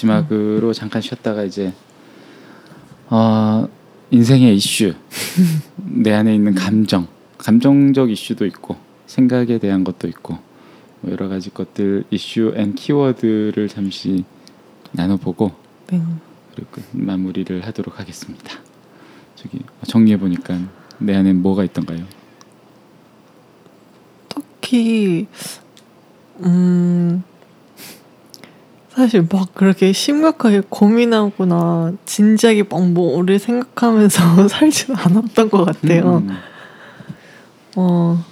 마지막으로 잠깐 쉬었다가 이제 어, 인생의 이슈, 내 안에 있는 감정, 감정적 이슈도 있고 생각에 대한 것도 있고 뭐 여러 가지 것들 이슈 and 키워드를 잠시 나눠보고 네. 그리고 끝- 마무리를 하도록 하겠습니다. 저기 정리해 보니까 내 안에 뭐가 있던가요? 특히 음 사실 막 그렇게 심각하게 고민하거나 진지하게 막 뭐를 생각하면서 살지는 않았던 것 같아요. 음, 어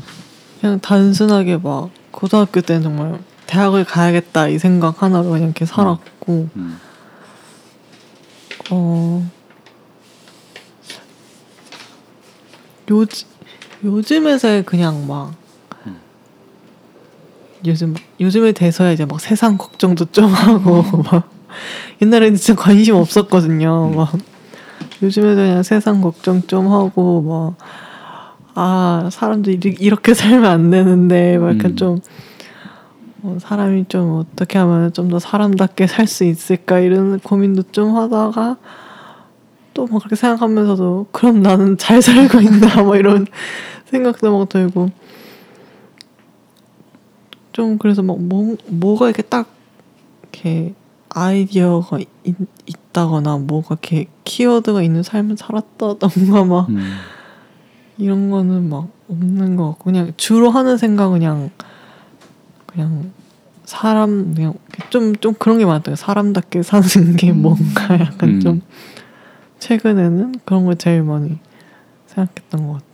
그냥 단순하게 막 고등학교 때는 정말 대학을 가야겠다 이 생각 하나로 그냥 이렇게 살았고 음, 어 요즘 요즘에서 그냥 막 음. 요즘 요즘에 돼서야 이제 막 세상 걱정도 좀 하고 막 옛날에는 진짜 관심 없었거든요. 음. 막 요즘에도 그냥 세상 걱정 좀 하고 막아 사람들이 이렇게 살면 안 되는데 막 약간 음. 좀 어, 사람이 좀 어떻게 하면 좀 더 사람답게 살 수 있을까 이런 고민도 좀 하다가 또 막 그렇게 생각하면서도 그럼 나는 잘 살고 있나 막 이런 생각도 막 들고 좀 그래서 막 뭐, 뭐가 이렇게 딱 이렇게 아이디어가 있, 있다거나 뭐가 이렇게 키워드가 있는 삶을 살았다던가 막 음, 이런 거는 막 없는 것 같고 그냥 주로 하는 생각 은 그냥 그냥 사람 그냥 좀좀 그런 게 많았던 요 사람답게 사는 게 뭔가 약간 음. 좀 최근에는 그런 걸 제일 많이 생각했던 것 같아요.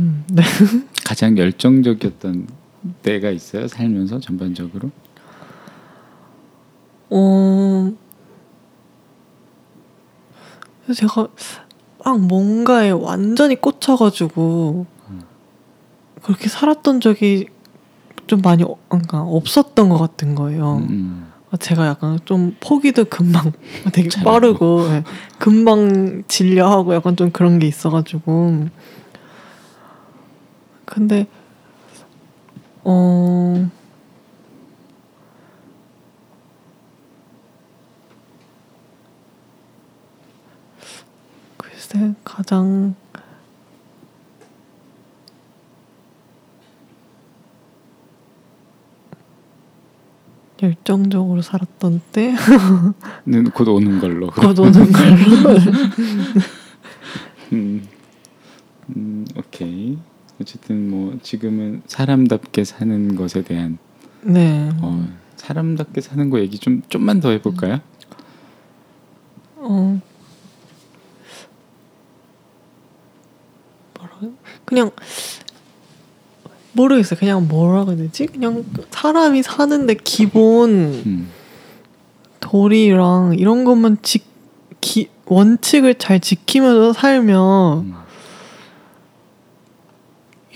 음, 네. 가장 열정적이었던 때가 있어요 살면서 전반적으로 어, 제가 막 뭔가에 완전히 꽂혀가지고 그렇게 살았던 적이 좀 많이 어- 그러니까 없었던 것 같은 거예요. 음, 제가 약간 좀 포기도 금방 되게. 빠르고 예, 금방 질려하고 약간 좀 그런 게 있어가지고 근데 어 글쎄 가장 열정적으로 살았던 때? 는곧 오는 걸로. 곧 오는 걸로. 음, 음, 오케이. 어쨌든 뭐 지금은 사람답게 사는 것에 대한 네. 어, 사람답게 사는 거 얘기 좀 좀만 더 해볼까요? 어. 뭐라 그냥 모르겠어요. 그냥 뭐라 그래야 되지? 그냥 사람이 사는데 기본 음, 도리랑 이런 것만 지, 기, 원칙을 잘 지키면서 살면 음.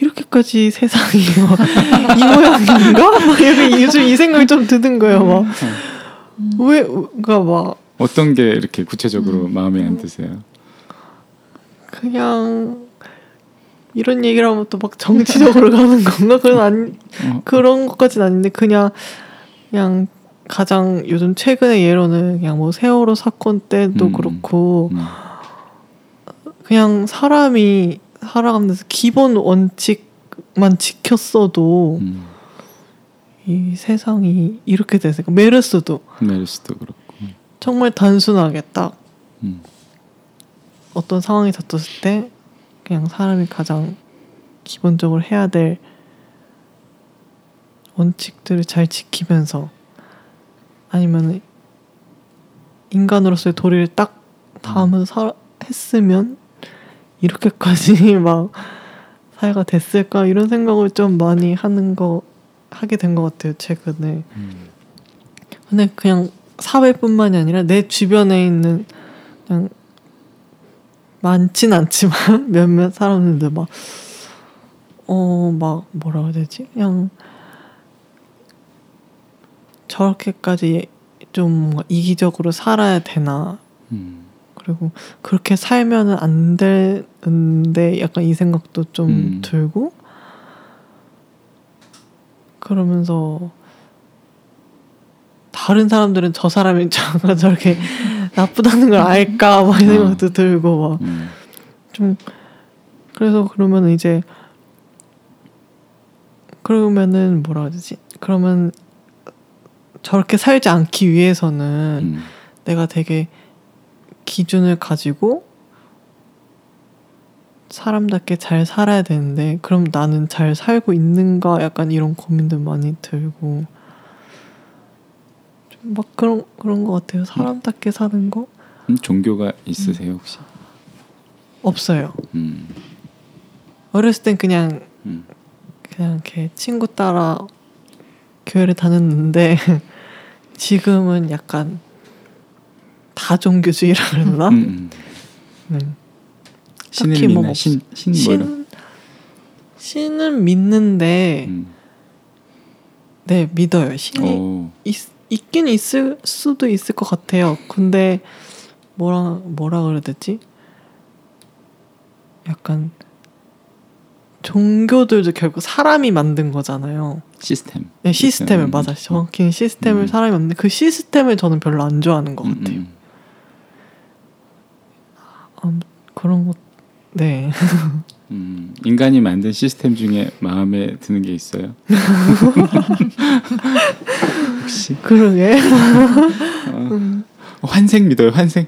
이렇게까지 세상이 막 이 모양인가? 막 약간 요즘 이 생각이 좀 드는 거예요. 막 왜, 그러니까 막 어떤 게 이렇게 구체적으로 음. 마음에 안 드세요? 그냥 이런 얘기를 하면 또 막 정치적으로 가는 건가? 그건 아니 어, 그런 것까지는 아닌데 그냥 그냥 가장 요즘 최근의 예로는 그냥 뭐 세월호 사건 때도 음. 그렇고 음, 그냥 사람이 살아가면서 기본 원칙만 지켰어도 음, 이 세상이 이렇게 됐으니까. 메르스도. 메르스도 그렇고. 정말 단순하게 딱 음, 어떤 상황이 닥쳤을 때 그냥 사람이 가장 기본적으로 해야 될 원칙들을 잘 지키면서 아니면 인간으로서의 도리를 딱 다하면서 살 했으면 이렇게까지 막 사회가 됐을까? 이런 생각을 좀 많이 하는 거 하게 된 것 같아요 최근에. 음, 근데 그냥 사회뿐만이 아니라 내 주변에 있는 그냥 많진 않지만 몇몇 사람들도 막 어 막 뭐라 해야 되지? 그냥 저렇게까지 좀 이기적으로 살아야 되나? 음, 그리고 그렇게 살면은 안 되는데 약간 이 생각도 좀 음. 들고 그러면서 다른 사람들은 저 사람이 저- 저렇게 나쁘다는 걸 알까 막이 생각도 들고 막 음. 좀 그래서 그러면 이제 그러면은 뭐라 되지? 그러면 저렇게 살지 않기 위해서는 음. 내가 되게 기준을 가지고 사람답게 잘 살아야 되는데 그럼 나는 잘 살고 있는가 약간 이런 고민도 많이 들고 좀막 그런 그런 것 같아요 사람답게 사는 거 음, 종교가 있으세요 혹시? 없어요 음. 어렸을 땐 그냥 음. 그냥 이렇게 친구 따라 교회를 다녔는데 지금은 약간 다종교주의라 되나? 음, 음. 네. 신을 딱히 뭐 신, 신? 신 신은 믿는데 음. 네 믿어요. 신이 오. 있, 있긴 있을 수도 있을 것 같아요. 근데 뭐라 뭐라 그래야 되지? 약간 종교들도 결국 사람이 만든 거잖아요. 시스템. 네, 시스템을 음. 맞아. 정확히 시스템을 음. 사람이 만든 그 시스템을 저는 별로 안 좋아하는 것 음, 같아요. 음. 음, 그런 것 네. 음, 인간이 만든 시스템 중에 마음에 드는 게 있어요? 혹시 그러게. 어, 환생 믿어요? 환생?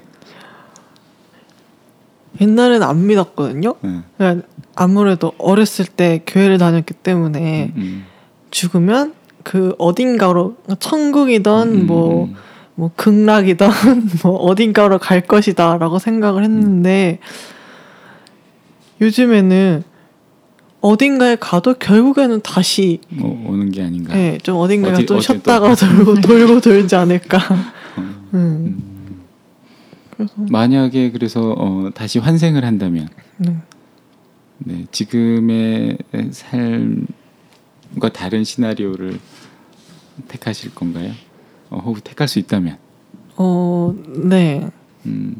옛날에는 안 믿었거든요. 네. 그냥 아무래도 어렸을 때 교회를 다녔기 때문에 음, 죽으면 그 어딘가로 천국이든 음, 뭐, 음, 뭐 극락이든 뭐 어딘가로 갈 것이다라고 생각을 했는데 요즘에는 어딘가에 가도 결국에는 다시 뭐 오는 게 아닌가. 예, 좀 어딘가에 어디- 좀 쉬었다가 돌고 돌고 돌지 않을까. 어, 음. 음. 그래서 만약에 그래서 어, 다시 환생을 한다면 네. 네, 지금의 삶과 다른 시나리오를 택하실 건가요? 어, 택할 수 있다면? 어, 네. 음,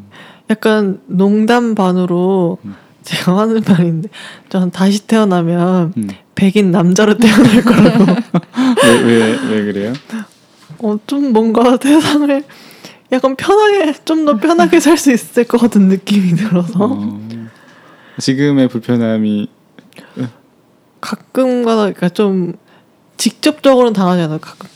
약간 농담 반으로 음. 제가 하는 말인데 전 다시 태어나면 음. 백인 남자로 태어날 거라고 왜, 왜, 왜 그래요? 어, 좀 뭔가 세상을 약간 편하게 좀 더 편하게 살 수 있을 것 같은 느낌이 들어서 어, 지금의 불편함이 가끔가다 그러니까 좀 직접적으로는 당하지 않아요. 가끔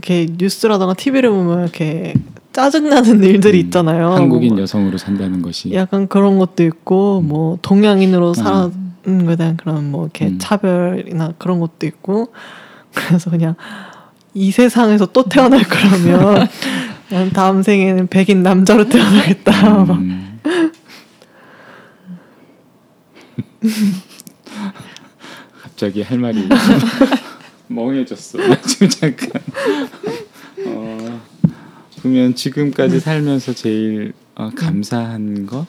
이렇게 뉴스라던가 TV를 보면 이렇게 짜증나는 일들이 음, 있잖아요. 한국인 뭐 여성으로 산다는 것이 약간 그런 것도 있고 뭐 동양인으로 아. 사는 거에 대한 그런 뭐 이렇게 음. 차별이나 그런 것도 있고 그래서 그냥 이 세상에서 또 태어날 거라면 다음 생에는 백인 남자로 태어나겠다. 막 음. 갑자기 할 말이 멍해졌어. 나 지금 잠깐. 어, 그러면 지금까지 살면서 제일 어, 감사한 거?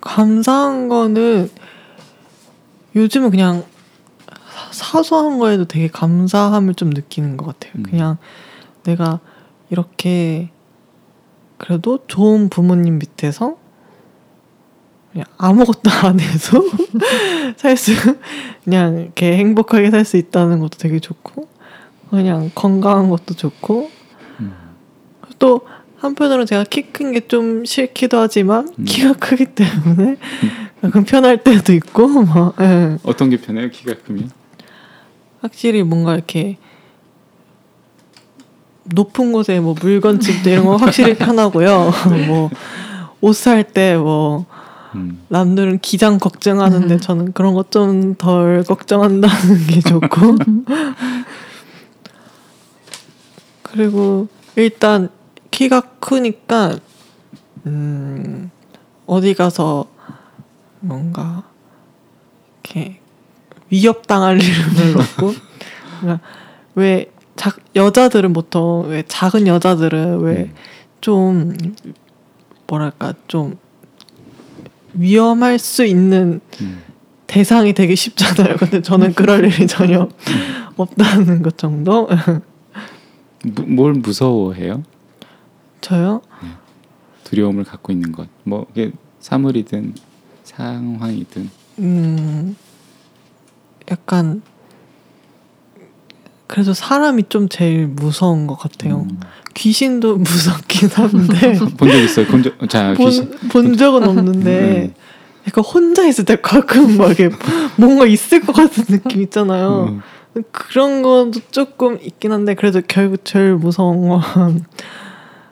감사한 거는 요즘은 그냥 사- 사소한 거에도 되게 감사함을 좀 느끼는 것 같아요. 음. 그냥 내가 이렇게 그래도 좋은 부모님 밑에서 그냥 아무것도 안 해도 살 수 그냥 이렇게 행복하게 살 수 있다는 것도 되게 좋고 그냥 건강한 것도 좋고 음. 또 한편으로 제가 키 큰 게 좀 싫기도 하지만 음. 키가 크기 때문에 가끔 편할 때도 있고 뭐 예. 어떤 게 편해요? 키가 크면? 확실히 뭔가 이렇게 높은 곳에 뭐 물건집도 이런 거 확실히 편하고요. 뭐 옷 살 때뭐 음. 남들은 기장 걱정하는데 저는 그런 것 좀 덜 걱정한다는 게 좋고 그리고 일단 키가 크니까 음 어디 가서 뭔가 이렇게 위협당할 일은 별로 없고 그러니까 왜 자, 여자들은 보통 왜 작은 여자들은 왜 음. 좀 뭐랄까 좀 위험할 수 있는 음. 대상이 되게 쉽잖아요. 근데 저는 그럴 일이 전혀 없다는 것 정도. 무, 뭘 무서워해요? 저요? 두려움을 갖고 있는 것. 뭐 이게 사물이든 상황이든. 음, 약간 그래서 사람이 좀 제일 무서운 것 같아요. 음. 귀신도 무섭긴 한데 본 적 있어요? 본 적, 자, 귀신. 본, 본 적은 없는데 음. 약간 혼자 있을 때 가끔 막 뭔가 있을 것 같은 느낌 있잖아요. 음. 그런 것도 조금 있긴 한데 그래도 결국 제일 무서운 건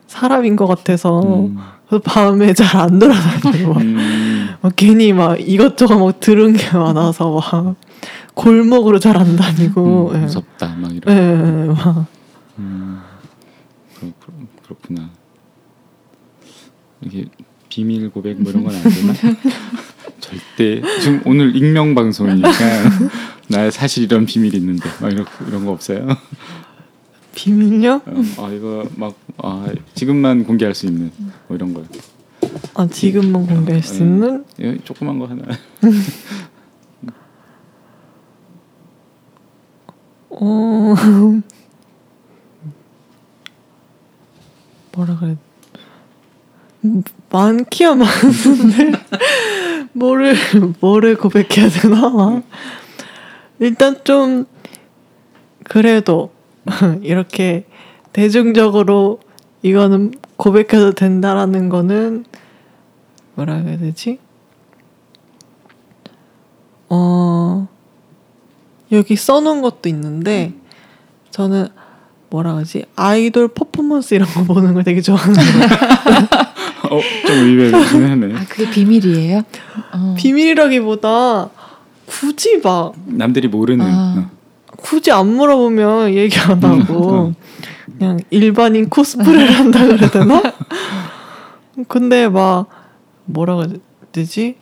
사람인 것 같아서 음. 그래서 밤에 잘 안 돌아다니고 막, 음. 막 괜히 막 이것저것 막 들은 게 많아서 막 골목으로 잘 안 다니고 음, 예. 무섭다 막 예, 이런. 예, 막 음, 그렇, 그렇 구나. 이게 비밀 고백 뭐 이런 건 안 되나? 절대 지금 오늘 익명 방송이니까 나 사실 이런 비밀이 있는데 막 이런 이런 거 없어요? 비밀요? 어, 아 이거 막 아, 지금만 공개할 수 있는 뭐 이런 거. 아 지금만 공개할 수 예. 있는 예, 조그만 거 하나. 어 뭐라 그래 음, 많기야 많은데 뭐를 뭐를 고백해야 되나 막. 일단 좀 그래도 이렇게 대중적으로 이거는 고백해도 된다라는 거는 뭐라 해야 되지? 어 여기 써놓은 것도 있는데 저는 뭐라 하지 아이돌 퍼포먼스 이런 거 보는 걸 되게 좋아하는데 어, 좀 의외긴 하네. 아 그게 비밀이에요? 어. 비밀이라기보다 굳이 막 남들이 모르는. 아. 굳이 안 물어보면 얘기 안 하고 그냥 일반인 코스프레를 한다 그래야 되나? 근데 막 뭐라 되지?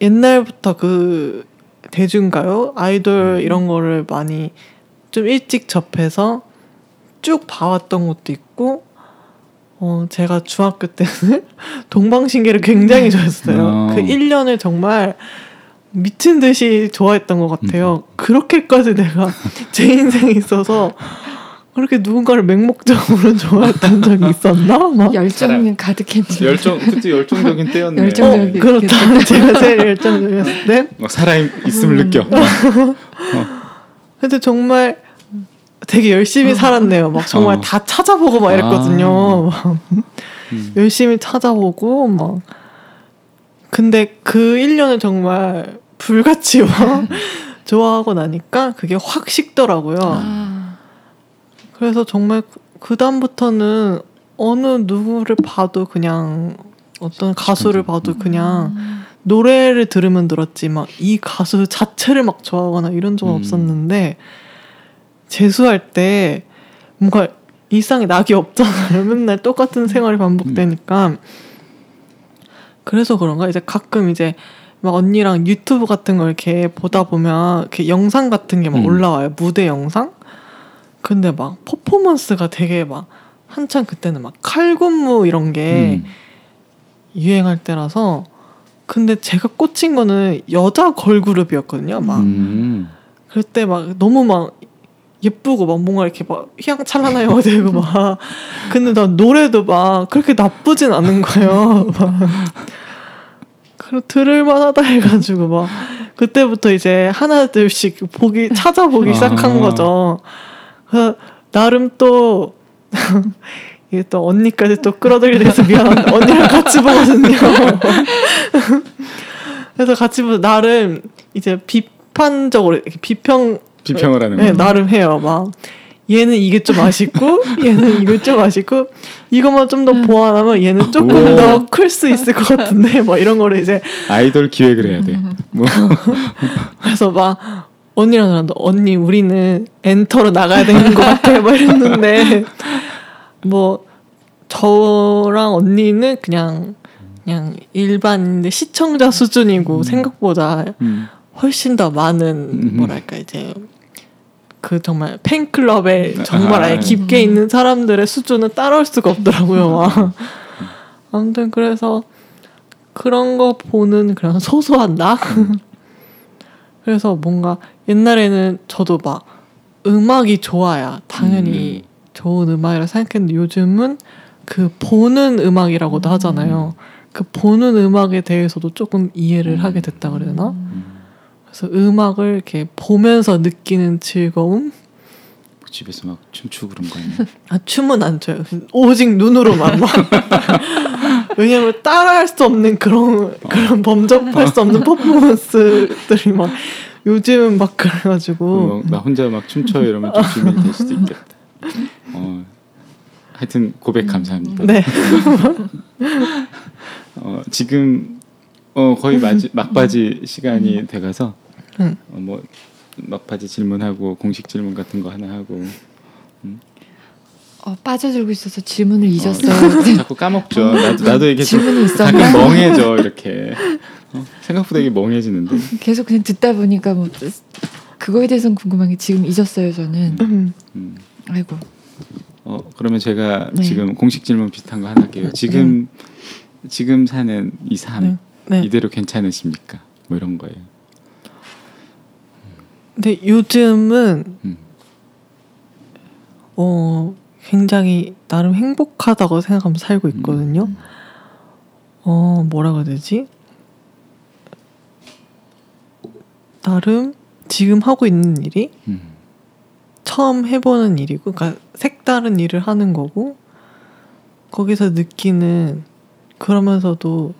옛날부터 그 대중가요 아이돌 이런 거를 많이 좀 일찍 접해서 쭉 봐왔던 것도 있고 어 제가 중학교 때는 동방신기를 굉장히 좋아했어요. 어. 그 1년을 정말 미친 듯이 좋아했던 것 같아요. 그렇게까지 내가 제 인생에 있어서 그렇게 누군가를 맹목적으로 좋아했던 적이 있었나? 막. 열정은 가득했지. 열정 그때 열정적인 때였네. 열정- 어, 그렇다. 제가 제일 열정적이었을 때. 막 살아 있음을 느껴. 근데 정말 되게 열심히 살았네요. 막 정말 어. 다 찾아보고 막 이랬거든요. 막 음. 열심히 찾아보고 막. 근데 그 1년을 정말 불같이 막 좋아하고 나니까 그게 확 식더라고요. 아, 그래서 정말 그 다음부터는 어느 누구를 봐도 그냥 어떤 가수를 봐도 그냥 음. 노래를 들으면 들었지 막 이 가수 자체를 막 좋아하거나 이런 적은 음. 없었는데 재수할 때 뭔가 일상에 낙이 없잖아요. 맨날 똑같은 생활이 반복되니까 그래서 그런가 이제 가끔 이제 막 언니랑 유튜브 같은 걸 이렇게 보다 보면 이렇게 영상 같은 게막 음. 올라와요. 무대 영상. 근데 막 퍼포먼스가 되게 막 한창 그때는 막 칼군무 이런 게 음. 유행할 때라서 근데 제가 꽂힌 거는 여자 걸그룹이었거든요. 막 음. 그때 막 너무 막 예쁘고 막 뭔가 이렇게 막 휘황찬란하게 되고 막 근데 난 노래도 막 그렇게 나쁘진 않은 거예요. 막 그리고 들을만하다 해가지고 막 그때부터 이제 하나둘씩 보기 찾아보기 아. 시작한 거죠. 그래서 나름 또 이게 또 언니까지 또 끌어들이게 돼서 미안한데 언니랑 같이 보거든요. 그래서 같이 보서 나름 이제 비판적으로 비평 비평을 하는 네, 거. 나름 해요. 막 얘는 이게 좀 아쉽고 얘는 이게 좀 아쉽고 이것만 좀 더 보완하면 얘는 조금 오. 더클 수 있을 것 같은데 뭐 이런 거를 이제 아이돌 기획을 해야 돼. 뭐 그래서 막 언니랑 저랑 언니 우리는 엔터로 나가야 되는 것 같아 막 이랬는데 뭐 저랑 언니는 그냥 그냥 일반인데 시청자 수준이고 생각보다 음. 훨씬 더 많은 음. 뭐랄까 이제 그 정말 팬클럽에 정말 아예 아. 깊게 있는 사람들의 수준은 따라올 수가 없더라고요. 막. 아무튼 그래서 그런 거 보는 그런 소소한 나. 그래서 뭔가 옛날에는 저도 막 음악이 좋아야 당연히 좋은 음악이라 생각했는데 요즘은 그 보는 음악이라고도 하잖아요. 그 보는 음악에 대해서도 조금 이해를 하게 됐다 그래야 되나? 그래서 음악을 이렇게 보면서 느끼는 즐거움 집에서 막 춤추고 그런 거 아니에요? 아 춤은 안 춰요. 오직 눈으로만 막. 왜냐면 따라할 수 없는 그런 그런 범접할 수 없는 퍼포먼스들이 막 요즘은 막 그래가지고 막, 나 혼자 막 춤춰 이러면 좀 주민이 될 수도 있겠다. 어, 하여튼 고백 감사합니다. 네. 어, 지금 어, 거의 마지, 막바지 시간이 돼가서 음. 어, 뭐 막바지 질문하고 공식 질문 같은 거 하나 하고 어, 빠져들고 있어서 질문을 어, 잊었어요. 자꾸 까먹죠. 나도 나도 이게 좀 질문이 있었나? 가끔 멍해져 이렇게 어, 생각보다 이게 멍해지는데 계속 그냥 듣다 보니까 뭐 그거에 대해서는 궁금한 게 지금 잊었어요. 저는. 음. 음. 아이고. 어 그러면 제가 네. 지금 공식 질문 비슷한 거 하나 할게요. 지금 지금 사는 이삶 네. 네. 이대로 괜찮으십니까? 뭐 이런 거예요. 근데 요즘은 음. 어 굉장히 나름 행복하다고 생각하면서 살고 있거든요. 음. 어 뭐라 그래야 되지? 나름 지금 하고 있는 일이 음. 처음 해보는 일이고, 그러니까 색다른 일을 하는 거고 거기서 느끼는 그러면서도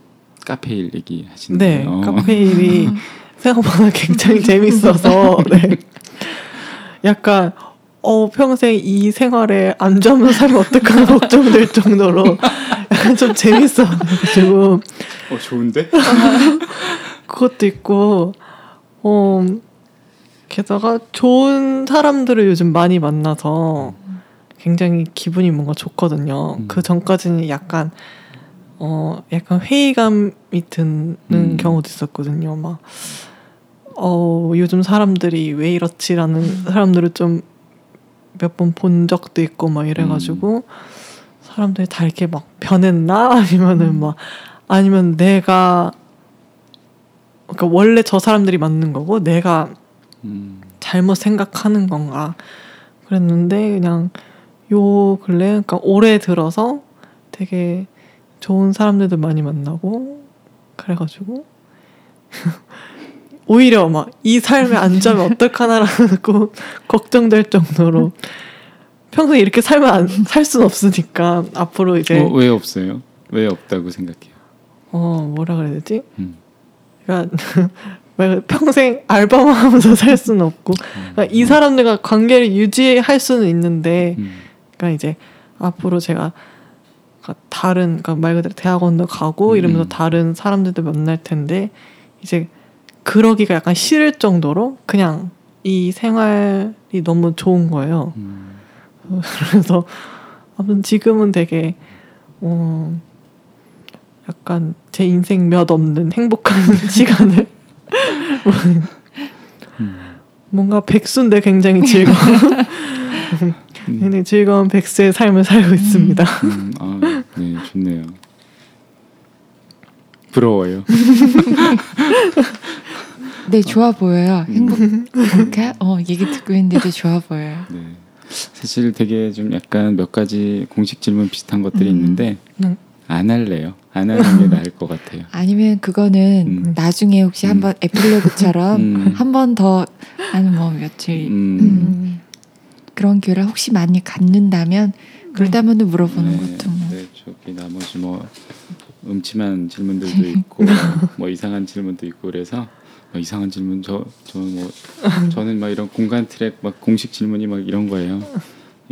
카페 일 얘기 하시는 네 거예요. 카페 일이 생각보다 굉장히 재밌어서 네. 약간 어 평생 이 생활에 안주하면서 살면 어떡하나 걱정될 정도로 약간 좀 재밌어 가지고 어 좋은데? 그것도 있고 어 게다가 좋은 사람들을 요즘 많이 만나서 굉장히 기분이 뭔가 좋거든요. 음. 그 전까지는 약간 어 약간 회의감이 드는 음. 경우도 있었거든요. 막 어, 요즘 사람들이 왜 이렇지라는 사람들을 좀 몇 번 본 적도 있고 막 이래가지고 사람들이 다 이렇게 막 변했나? 아니면은 막 아니면 내가 그러니까 원래 저 사람들이 맞는 거고 내가 음. 잘못 생각하는 건가? 그랬는데 그냥 요 근래 그러니까 올해 들어서 되게 좋은 사람들도 많이 만나고 그래가지고 오히려 막 이 삶에 안주하면 어떡하나라는 고 걱정될 정도로 평소에 이렇게 살면 안, 살 수는 없으니까 앞으로 이제 어, 왜 없어요? 왜 없다고 생각해요? 어 뭐라 그래야 되지? 음. 그러니까 왜 평생 알바만 하면서 살 수는 없고 그러니까 이 사람들과 관계를 유지할 수는 있는데 음. 그러니까 이제 앞으로 제가 그러니까 다른 그러니까 말 그대로 대학원도 가고 이러면서 음. 다른 사람들도 만날 텐데 이제 그러기가 약간 싫을 정도로 그냥 이 생활이 너무 좋은 거예요. 음. 그래서 아무튼 지금은 되게 어 약간 제 인생 몇 없는 행복한 시간을 음. 뭔가 백수인데 굉장히 즐거운 굉장히 즐거운 백수의 삶을 살고 있습니다. 음. 아, 네, 좋네요. 부러워요. 네, 좋아 보여요. 음. 행복할까? 어, 얘기 듣고 있는데도 좋아 보여요. 네. 사실 되게 좀 약간 몇 가지 공식 질문 비슷한 것들이 음. 있는데 네. 안 할래요. 안 하는 게 나을 것 같아요. 아니면 그거는 음. 나중에 혹시 음. 한번 에필로그처럼 음. 한번 더 아니 뭐 며칠 그런 기회를 혹시 많이 갖는다면 그러다면 물어보는 네, 것도 뭐. 네, 저기 나머지 뭐 음침한 질문들도 있고 뭐 이상한 질문도 있고 그래서 뭐 이상한 질문 저 저 뭐 저는 막 이런 공간 트랙 막 공식 질문이 막 이런 거예요.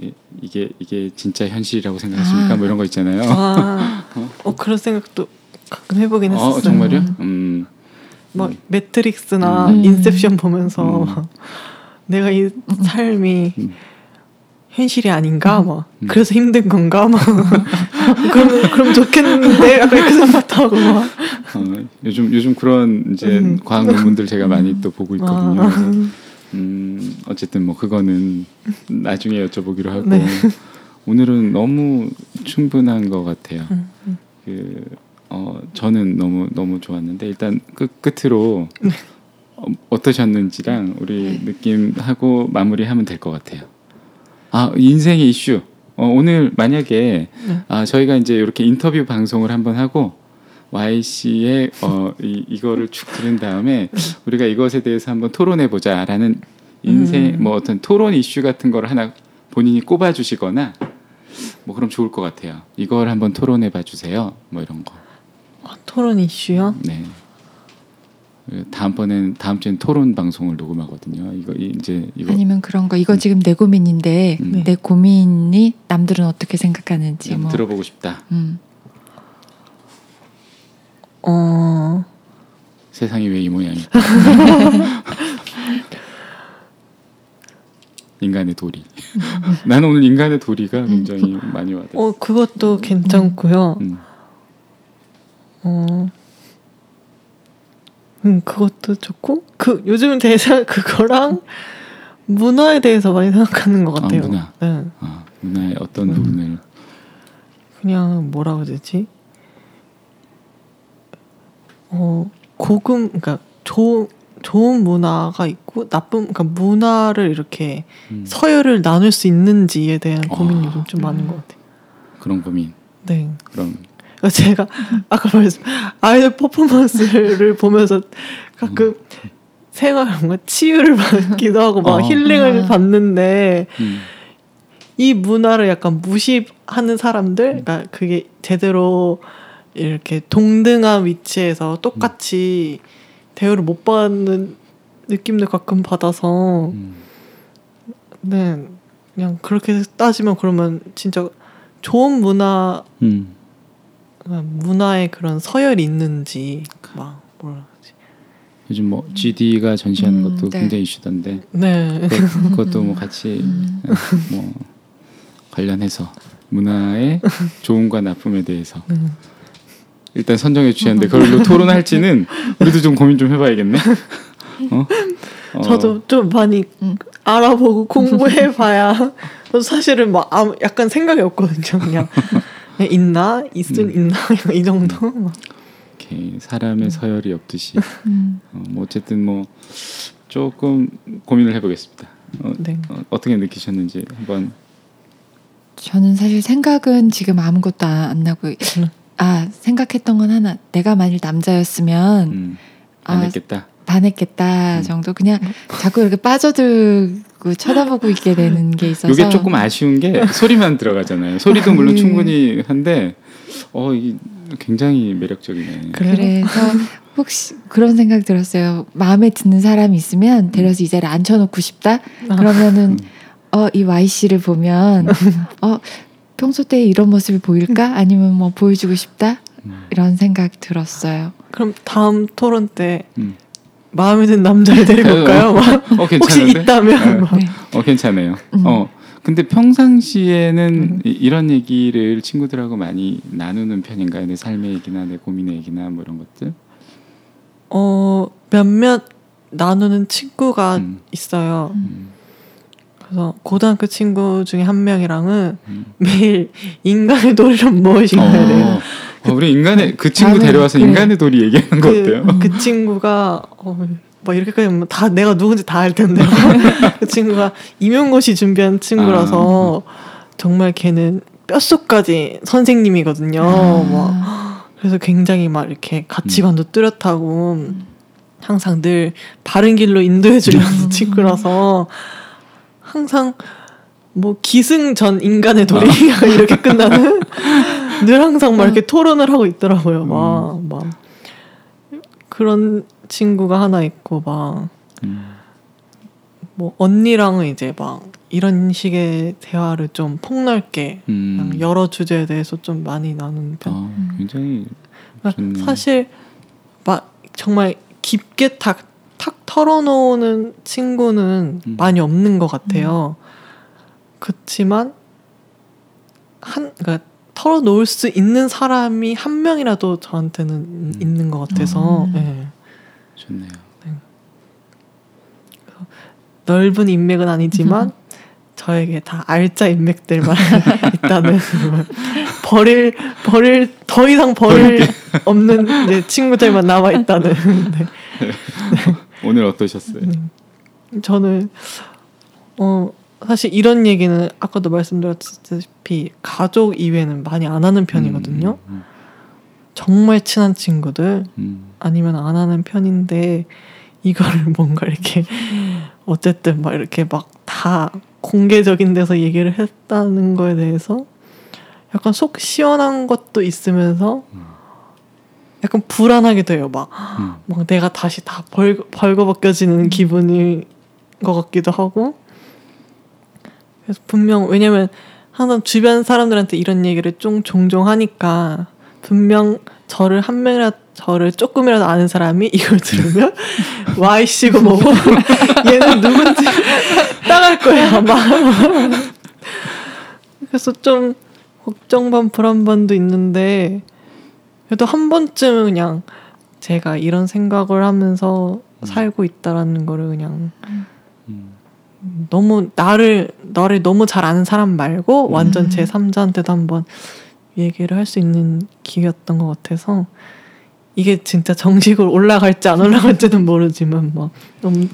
이, 이게 이게 진짜 현실이라고 생각하십니까? 아. 뭐 이런 거 있잖아요. 아, 어 그런 생각도 가끔 해보긴 했었어요. 어 정말요? 음. 막 매트릭스나 음. 인셉션 보면서 음. 막 내가 이 삶이 음. 현실이 아닌가 막 음. 그래서 힘든 건가 막 그럼 그럼 좋겠는데 약간 이렇게 생각하고 막 어, 요즘 요즘 그런 이제 음. 과학 논문들 제가 많이 또 보고 있거든요. 아. 음, 어쨌든 뭐 그거는 나중에 여쭤보기로 하고 네. 오늘은 너무 충분한 것 같아요. 음, 음. 그 어, 저는 너무 너무 좋았는데 일단 끝 끝으로 네. 어, 어떠셨는지랑 우리 느낌하고 마무리하면 될 것 같아요. 아 인생의 이슈. 어, 오늘 만약에 네. 아, 저희가 이제 이렇게 인터뷰 방송을 한번 하고 Y 씨의 어, 이, 이거를 쭉 들은 다음에 우리가 이것에 대해서 한번 토론해 보자라는 인생 음. 뭐 어떤 토론 이슈 같은 거를 하나 본인이 꼽아 주시거나 뭐 그럼 좋을 것 같아요. 이걸 한번 토론해 봐 주세요. 뭐 이런 거. 아, 토론 이슈요? 네. 다음번엔 다음 주엔 토론 방송을 녹음하거든요. 이거 이제 이거 아니면 그런 거 이거 지금 내 고민인데 음. 내 고민이 남들은 어떻게 생각하는지 그냥 뭐. 들어보고 싶다. 음. 어, 세상이 왜 이 모양일까? 인간의 도리. 나는 오늘 인간의 도리가 굉장히 많이 와닿았어. 어 그것도 괜찮고요. 음. 어, 음 그것도 좋고 그 요즘 대사 그거랑 문화에 대해서 많이 생각하는 것 아, 같아요. 문화. 네, 아, 문화의 어떤 음. 부분을 그냥 뭐라고 되지? 어 고금 그러니까 좋 좋은 문화가 있고 나쁜 그러니까 문화를 이렇게 음, 서열을 나눌 수 있는지에 대한 고민이 아. 요즘 좀 많은 것 같아요. 그런 고민. 네. 그럼 그러니까 제가 아까 말했 아이돌 퍼포먼스를 보면서 가끔 생활 뭔가 치유를 받기도 하고 막 어. 힐링을 아. 받는데 음, 이 문화를 약간 무시하는 사람들, 그러니까 그게 제대로 이렇게 동등한 위치에서 똑같이 대우를 못 받는 느낌도 가끔 받아서 음, 네 그냥 그렇게 따지면 그러면 진짜 좋은 문화 음. 문화에 그런 서열이 있는지 막 뭐라 하지 요즘 뭐 GD가 전시하는 음, 것도 네. 굉장히 이슈던데 네 그, 그것 도 뭐 같이 음. 뭐 관련해서 문화의 좋음과 나쁨에 대해서 음. 일단 선정해 주셨는데 그걸로 토론할지는 우리도 좀 고민 좀 해봐야겠네. 어? 어, 저도 좀 많이 음. 알아보고 공부해봐야 사실은 막 아무 약간 생각이 없거든요 그냥 있나 있을 음. 있나 이 정도. 이렇게 사람의 서열이 없듯이 음. 어, 뭐 어쨌든 뭐 조금 고민을 해보겠습니다. 어, 네. 어, 어떻게 느끼셨는지 한번 저는 사실 생각은 지금 아무것도 안, 안 나고 아 생각했던 건 하나 내가 만일 남자였으면 음, 아, 안 했겠다. 반했겠다 음. 정도 그냥 자꾸 이렇게 빠져들 고 쳐다보고 있게 되는 게 있어서 이게 조금 아쉬운 게 소리만 들어가잖아요. 소리도 물론 네. 충분히 한데 어 굉장히 매력적이네. 그래서 혹시 그런 생각 들었어요. 마음에 드는 사람이 있으면 데려서 이 자리에 앉혀놓고 싶다. 아. 그러면은 음. 어이 Y 씨를 보면 어 평소 때 이런 모습이 보일까? 아니면 뭐 보여주고 싶다 음, 이런 생각 들었어요. 그럼 다음 토론 때 음. 마음에 드는 남자를 데리고 올까요? 막어 혹시? 있다면 네. 막. 네. 어 괜찮아요. 음. 어 근데 평상시에는 음. 이- 이런 얘기를 친구들하고 많이 나누는 편인가요? 내 삶의 얘기나 내 고민의 얘기나 뭐 이런 것들. 어 몇몇 나누는 친구가 음. 있어요. 음, 그래서 고등학교 친구 중에 한 명이랑은 음. 매일 인간의 도리는 무엇인가에 대해서 어, 어, 우리 인간의 그 친구 나는 데려와서 그래. 인간의 도리 얘기하는 거 어때요? 그, 그 친구가 어, 막 이렇게까지 하면 다 내가 누군지 다 알 텐데 그 친구가 임용고시 준비한 친구라서 정말 걔는 뼛속까지 선생님이거든요. 뭐 아, 그래서 굉장히 막 이렇게 가치관도 뚜렷하고 항상 늘 바른 길로 인도해 주려는 음. 친구라서 항상 뭐 기승 전 인간의 도리가 이렇게 끝나는 늘 항상 막 이렇게 토론을 하고 있더라고요. 막, 막 그런 친구가 하나 있고 막뭐 음, 언니랑은 이제 막 이런 식의 대화를 좀 폭넓게 음. 여러 주제에 대해서 좀 많이 나누는 편. 어, 굉장히 그러니까. 사실 막 정말 깊게 탁, 탁 털어놓는 친구는 음. 많이 없는 것 같아요. 그렇지만 한 그러니까 털어놓을 수 있는 사람이 한 명이라도 저한테는 있는 것 같아서 음. 예. 좋네요. 넓은 인맥은 아니지만 저에게 다 알짜 인맥들만 있다는 버릴 버릴 더 이상 버릴 없는 이제 친구들만 남아 있다는 네. 오늘 어떠셨어요? 음. 저는 어 사실 이런 얘기는 아까도 말씀드렸다시피 가족 이외에는 많이 안 하는 편이거든요. 음, 정말 친한 친구들 음, 아니면 안 하는 편인데 이거를 뭔가 이렇게 어쨌든 막 이렇게 막 다 공개적인 데서 얘기를 했다는 거에 대해서 약간 속 시원한 것도 있으면서 약간 불안하기도 해요. 막, 음. 막 내가 다시 다 벌, 벌거벗겨지는 기분인 것 같기도 하고 그래서 분명 왜냐면 항상 주변 사람들한테 이런 얘기를 좀 종종 하니까 분명 저를 한 명이라도 저를 조금이라도 아는 사람이 이걸 들으면 와이씨고 뭐고 얘는 누군지 따갈 거야 아마 그래서 좀 걱정 반 불안 반도 있는데 그래도 한 번쯤은 그냥 제가 이런 생각을 하면서 살고 있다라는 거를 그냥 음. 너무 나를 나를 너무 잘 아는 사람 말고 완전 음. 제 3자한테도 한번 얘기를 할 수 있는 기회였던 것 같아서 이게 진짜 정식으로 올라갈지 안 올라갈지는 모르지만 막 너무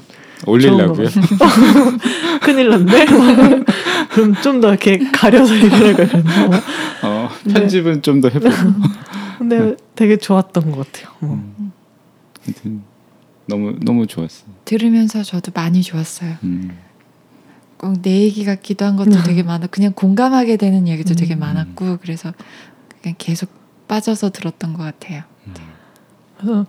올리려고요. 큰일 났네. 그럼 좀 더 이렇게 가려서 얘기를 해야겠나. 어, 네. 편집은 좀 더 해보고. 근데 되게 좋았던 것 같아요. 뭐. 음. 너무 너무 좋았어요. 들으면서 저도 많이 좋았어요. 음. 꼭 내 얘기 같기도 한 것도 되게 많아. 그냥 공감하게 되는 얘기도 되게 음. 많았고 그래서 그냥 계속 빠져서 들었던 것 같아요. 그래서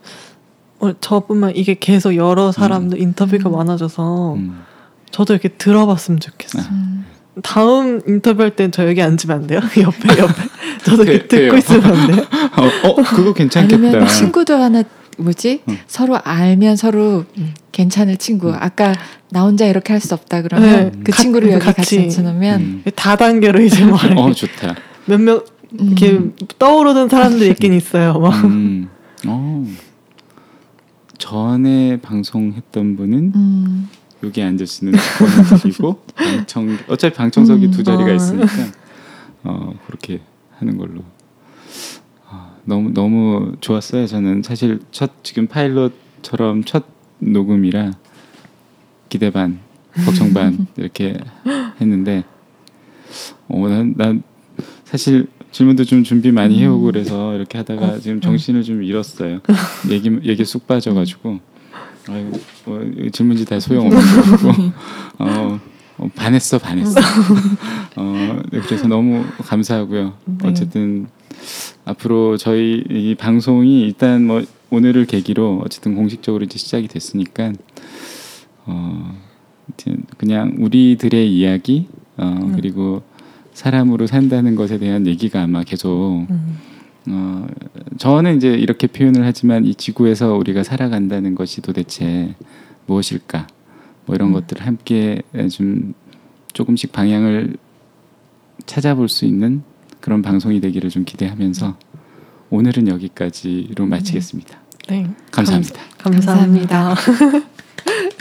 어, 저뿐만 이게 계속 여러 사람들 인터뷰가 음. 많아져서 음. 저도 이렇게 들어봤으면 좋겠어요. 음. 다음 인터뷰할 땐 저 여기 앉으면 안 돼요? 옆에 옆에 저도 돼- 이렇게 듣고. 있으면 안 돼요? 어, 어, 그거 괜찮겠다. 아니면 친구도 하나 뭐지 응. 서로 알면 서로 음. 괜찮을 친구. 음. 아까 나 혼자 이렇게 할 수 없다 그러면 네, 그 가- 친구를 여기 같이, 같이. 앉혀놓으면 음. 다단계로 이제 막 어 좋다. 몇몇 이렇게 음. 떠오르는 사람들이 있긴 있어요. 막. 음. 어. 전에 방송했던 분은 음. 여기 앉으시는 분이고 방청 어차피 방청석이 음. 두 자리가 어. 있으니까 어 그렇게 하는 걸로 아, 너무 너무 좋았어요. 저는 사실 첫 지금 파일럿처럼 첫 녹음이라 기대 반 걱정 반 이렇게 했는데 어난 난 사실 질문도 좀 준비 많이 해오고 그래서 이렇게 하다가 지금 정신을 좀 잃었어요. 얘기 얘기 쑥 빠져가지고 아유 뭐 질문지 다 소용없는 거고 어, 어, 반했어 반했어. 어 네, 그래서 너무 감사하고요. 네. 어쨌든 앞으로 저희 이 방송이 일단 뭐 오늘을 계기로 어쨌든 공식적으로 이제 시작이 됐으니까 어 그냥 우리들의 이야기 어 음. 그리고 사람으로 산다는 것에 대한 얘기가 아마 계속 음. 어 저는 이제 이렇게 표현을 하지만 이 지구에서 우리가 살아간다는 것이 도대체 무엇일까 뭐 이런 음. 것들을 함께 좀 조금씩 방향을 찾아볼 수 있는 그런 방송이 되기를 좀 기대하면서 오늘은 여기까지로 마치겠습니다. 네. 감사합니다. 감사 합니다.